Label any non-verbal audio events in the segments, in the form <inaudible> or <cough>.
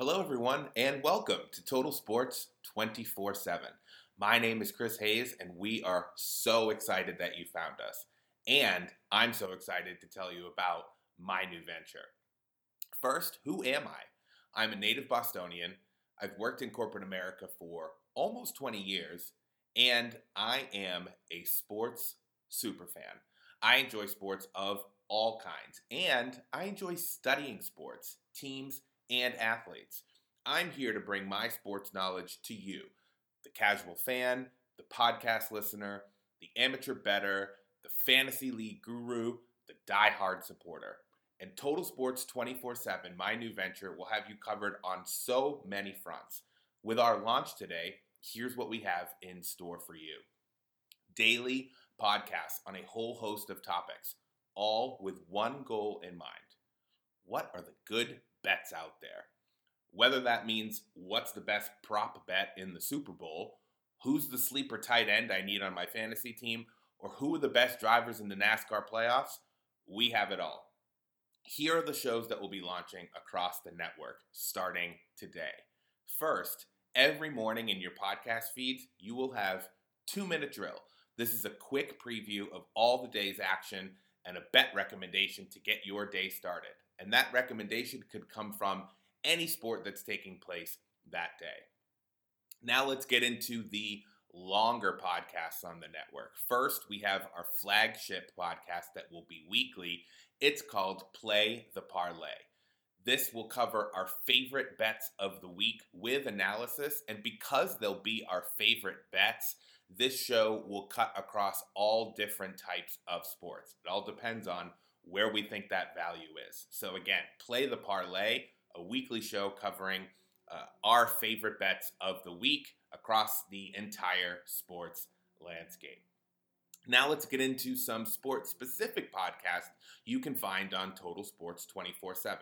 Hello, everyone, and welcome to Total Sports 24 7. My name is Chris Hayes, and we are so excited that you found us. And I'm so excited to tell you about my new venture. First, who am I? I'm a native Bostonian. I've worked in corporate America for almost 20 years, and I am a sports superfan. I enjoy sports of all kinds, and I enjoy studying sports, teams, and athletes. I'm here to bring my sports knowledge to you, the casual fan, the podcast listener, the amateur bettor, the fantasy league guru, the die-hard supporter. And Total Sports 24 7, my new venture, will have you covered on so many fronts. With our launch today, here's what we have in store for you daily podcasts on a whole host of topics, all with one goal in mind. What are the good bets out there? Whether that means what's the best prop bet in the Super Bowl, who's the sleeper tight end I need on my fantasy team, or who are the best drivers in the NASCAR playoffs, we have it all. Here are the shows that will be launching across the network starting today. First, every morning in your podcast feeds, you will have Two Minute Drill. This is a quick preview of all the day's action and a bet recommendation to get your day started. And that recommendation could come from any sport that's taking place that day. Now let's get into the longer podcasts on the network. First, we have our flagship podcast that will be weekly. It's called Play the Parlay. This will cover our favorite bets of the week with analysis. And because they'll be our favorite bets, this show will cut across all different types of sports. It all depends on where we think that value is. So, again, Play the Parlay, a weekly show covering uh, our favorite bets of the week across the entire sports landscape. Now, let's get into some sports specific podcasts you can find on Total Sports 24 7.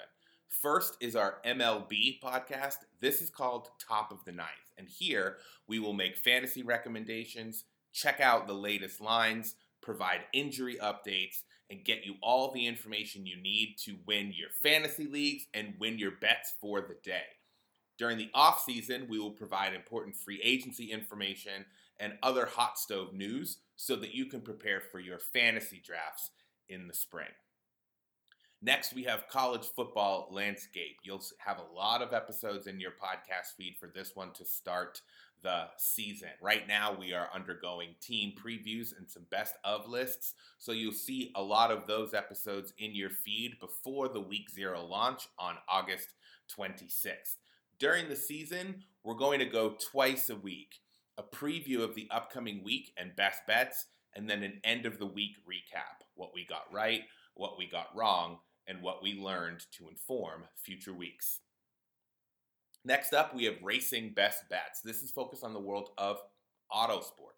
First is our MLB podcast. This is called Top of the Ninth. And here we will make fantasy recommendations, check out the latest lines, provide injury updates, and get you all the information you need to win your fantasy leagues and win your bets for the day. During the off season, we will provide important free agency information and other hot stove news so that you can prepare for your fantasy drafts in the spring. Next, we have college football landscape. You'll have a lot of episodes in your podcast feed for this one to start the season. Right now, we are undergoing team previews and some best of lists. So you'll see a lot of those episodes in your feed before the week zero launch on August 26th. During the season, we're going to go twice a week a preview of the upcoming week and best bets, and then an end of the week recap what we got right, what we got wrong, and what we learned to inform future weeks. Next up, we have Racing Best Bets. This is focused on the world of auto sport,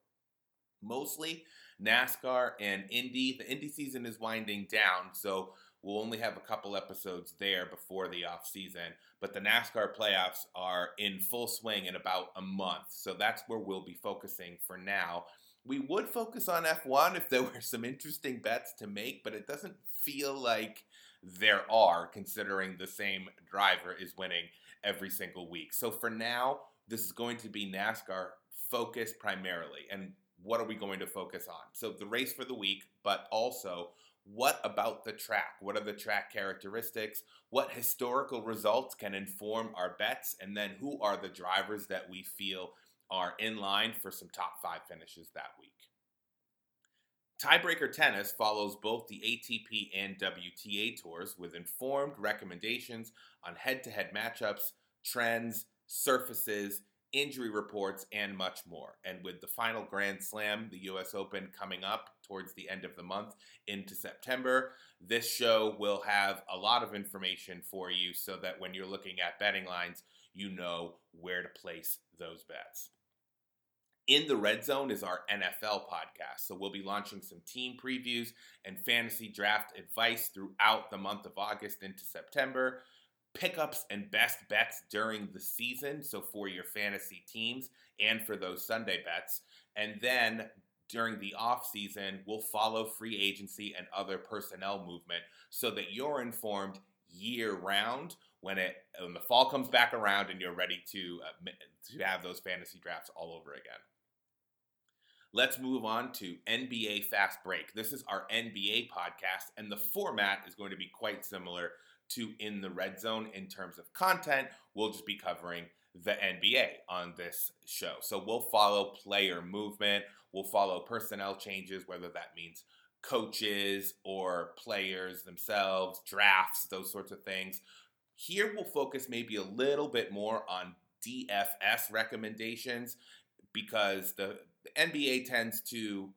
Mostly NASCAR and Indy. The Indy season is winding down, so we'll only have a couple episodes there before the off season. But the NASCAR playoffs are in full swing in about a month, so that's where we'll be focusing for now. We would focus on F1 if there <laughs> were some interesting bets to make, but it doesn't feel like there are, considering the same driver is winning every single week. So for now, this is going to be NASCAR focused primarily. And what are we going to focus on? So the race for the week, but also what about the track? What are the track characteristics? What historical results can inform our bets? And then who are the drivers that we feel are in line for some top five finishes that week? Tiebreaker Tennis follows both the ATP and WTA tours with informed recommendations on head to head matchups, trends, surfaces, injury reports, and much more. And with the final Grand Slam, the US Open, coming up towards the end of the month into September, this show will have a lot of information for you so that when you're looking at betting lines, you know where to place those bets. In the Red Zone is our NFL podcast. So we'll be launching some team previews and fantasy draft advice throughout the month of August into September. Pickups and best bets during the season. So for your fantasy teams and for those Sunday bets. And then during the off season, we'll follow free agency and other personnel movement so that you're informed year round when it when the fall comes back around and you're ready to uh, to have those fantasy drafts all over again. Let's move on to NBA Fast Break. This is our NBA podcast, and the format is going to be quite similar to In the Red Zone in terms of content. We'll just be covering the NBA on this show. So we'll follow player movement, we'll follow personnel changes, whether that means coaches or players themselves, drafts, those sorts of things. Here we'll focus maybe a little bit more on DFS recommendations because the, the NBA tends to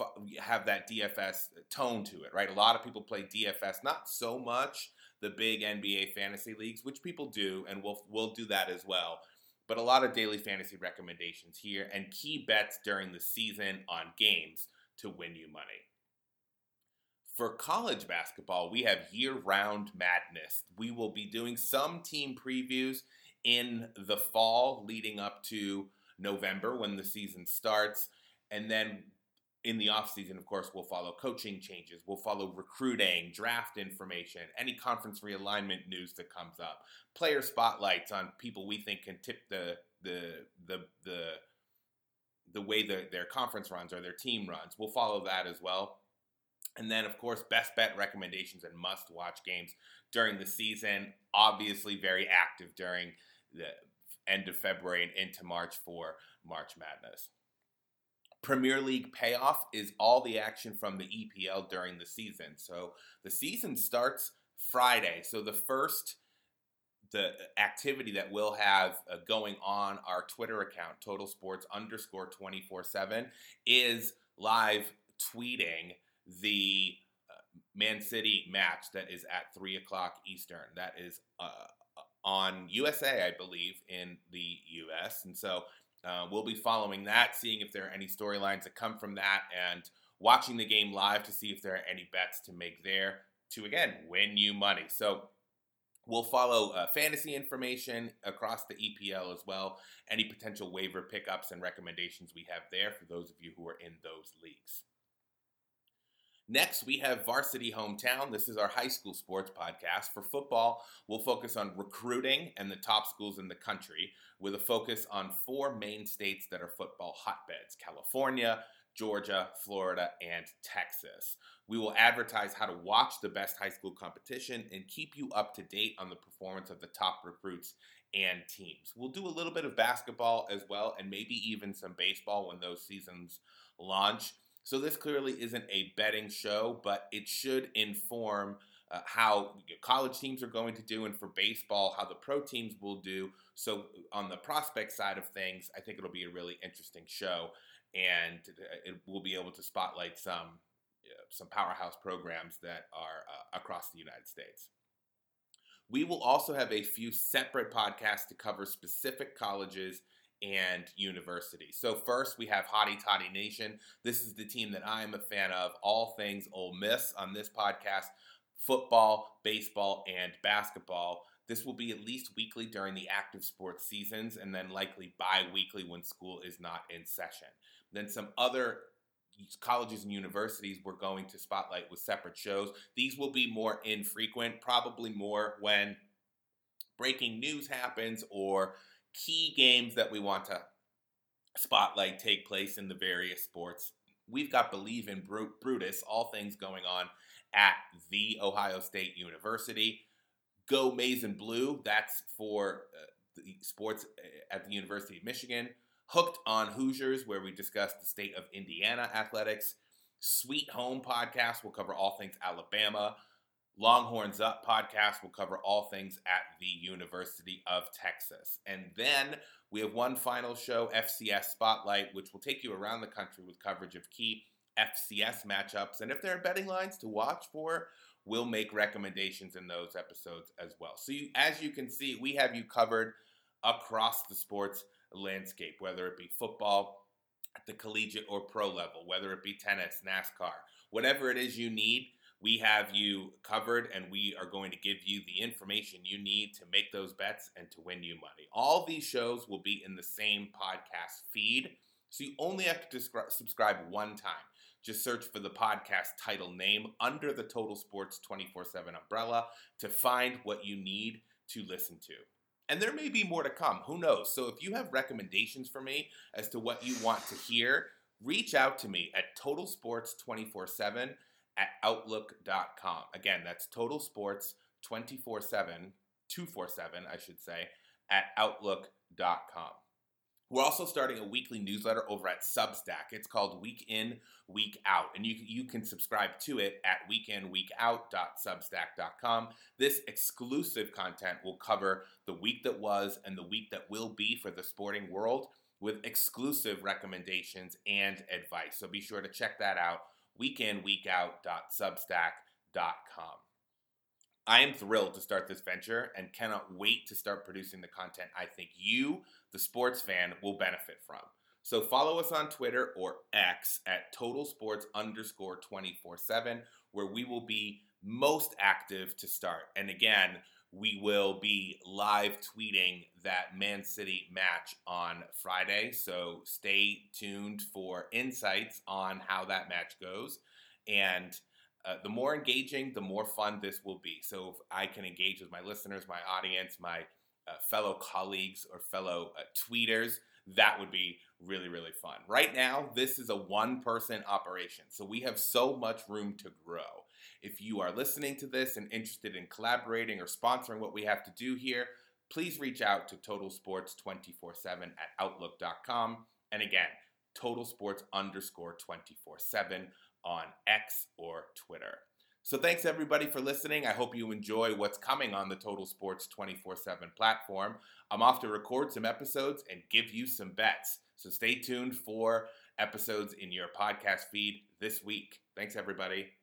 uh, have that DFS tone to it, right? A lot of people play DFS, not so much the big NBA fantasy leagues, which people do, and we'll we'll do that as well. But a lot of daily fantasy recommendations here and key bets during the season on games to win you money. For college basketball, we have year round madness. We will be doing some team previews in the fall leading up to November when the season starts. And then in the offseason, of course, we'll follow coaching changes, we'll follow recruiting, draft information, any conference realignment news that comes up, player spotlights on people we think can tip the the the the the way that their conference runs or their team runs. We'll follow that as well. And then, of course, best bet recommendations and must watch games during the season. Obviously, very active during the end of February and into March for March Madness. Premier League payoff is all the action from the EPL during the season. So the season starts Friday. So the first the activity that we'll have uh, going on our Twitter account, Total Sports underscore 24 7, is live tweeting the uh, Man City match that is at three o'clock Eastern. That is uh, on USA, I believe, in the US. And so uh, we'll be following that, seeing if there are any storylines that come from that, and watching the game live to see if there are any bets to make there to, again, win you money. So We'll follow uh, fantasy information across the EPL as well, any potential waiver pickups and recommendations we have there for those of you who are in those leagues. Next, we have Varsity Hometown. This is our high school sports podcast. For football, we'll focus on recruiting and the top schools in the country with a focus on four main states that are football hotbeds California, Georgia, Florida, and Texas. We will advertise how to watch the best high school competition and keep you up to date on the performance of the top recruits and teams. We'll do a little bit of basketball as well, and maybe even some baseball when those seasons launch. So this clearly isn't a betting show, but it should inform uh, how college teams are going to do, and for baseball, how the pro teams will do. So on the prospect side of things, I think it'll be a really interesting show, and it will be able to spotlight some some powerhouse programs that are uh, across the United States. We will also have a few separate podcasts to cover specific colleges and University. So first we have Hotty Toddy Nation. This is the team that I am a fan of. All things Ole Miss on this podcast: football, baseball, and basketball. This will be at least weekly during the active sports seasons, and then likely bi-weekly when school is not in session. Then some other colleges and universities we're going to spotlight with separate shows. These will be more infrequent, probably more when breaking news happens or key games that we want to spotlight take place in the various sports. We've got Believe in Brutus, all things going on at the Ohio State University. Go Maize and Blue, that's for uh, the sports uh, at the University of Michigan. Hooked on Hoosiers, where we discuss the state of Indiana athletics. Sweet Home podcast will cover all things Alabama. Longhorns Up podcast will cover all things at the University of Texas. And then we have one final show, FCS Spotlight, which will take you around the country with coverage of key FCS matchups. And if there are betting lines to watch for, we'll make recommendations in those episodes as well. So, you, as you can see, we have you covered across the sports landscape, whether it be football at the collegiate or pro level, whether it be tennis, NASCAR, whatever it is you need we have you covered and we are going to give you the information you need to make those bets and to win you money. All these shows will be in the same podcast feed, so you only have to subscribe one time. Just search for the podcast title name under the Total Sports 24 7 umbrella to find what you need to listen to. And there may be more to come. Who knows? So if you have recommendations for me as to what you want to hear, reach out to me at totalsports247 at outlook.com. Again, that's totalsports 24 7, 247, I should say, at outlook.com. We're also starting a weekly newsletter over at Substack. It's called Week In, Week Out, and you, you can subscribe to it at weekinweekout.substack.com. This exclusive content will cover the week that was and the week that will be for the sporting world with exclusive recommendations and advice. So be sure to check that out, weekinweekout.substack.com. I am thrilled to start this venture and cannot wait to start producing the content I think you, the sports fan, will benefit from. So follow us on Twitter or X at Total Sports underscore 24 7, where we will be most active to start. And again, we will be live tweeting that Man City match on Friday. So stay tuned for insights on how that match goes. And uh, the more engaging, the more fun this will be. So if I can engage with my listeners, my audience, my uh, fellow colleagues, or fellow uh, tweeters, that would be really, really fun. Right now, this is a one person operation, so we have so much room to grow. If you are listening to this and interested in collaborating or sponsoring what we have to do here, please reach out to Total Sports 24 7 at Outlook.com. And again, Total Sports underscore 24 7 on X or Twitter. So thanks everybody for listening. I hope you enjoy what's coming on the Total Sports 24/7 platform. I'm off to record some episodes and give you some bets. So stay tuned for episodes in your podcast feed this week. Thanks everybody.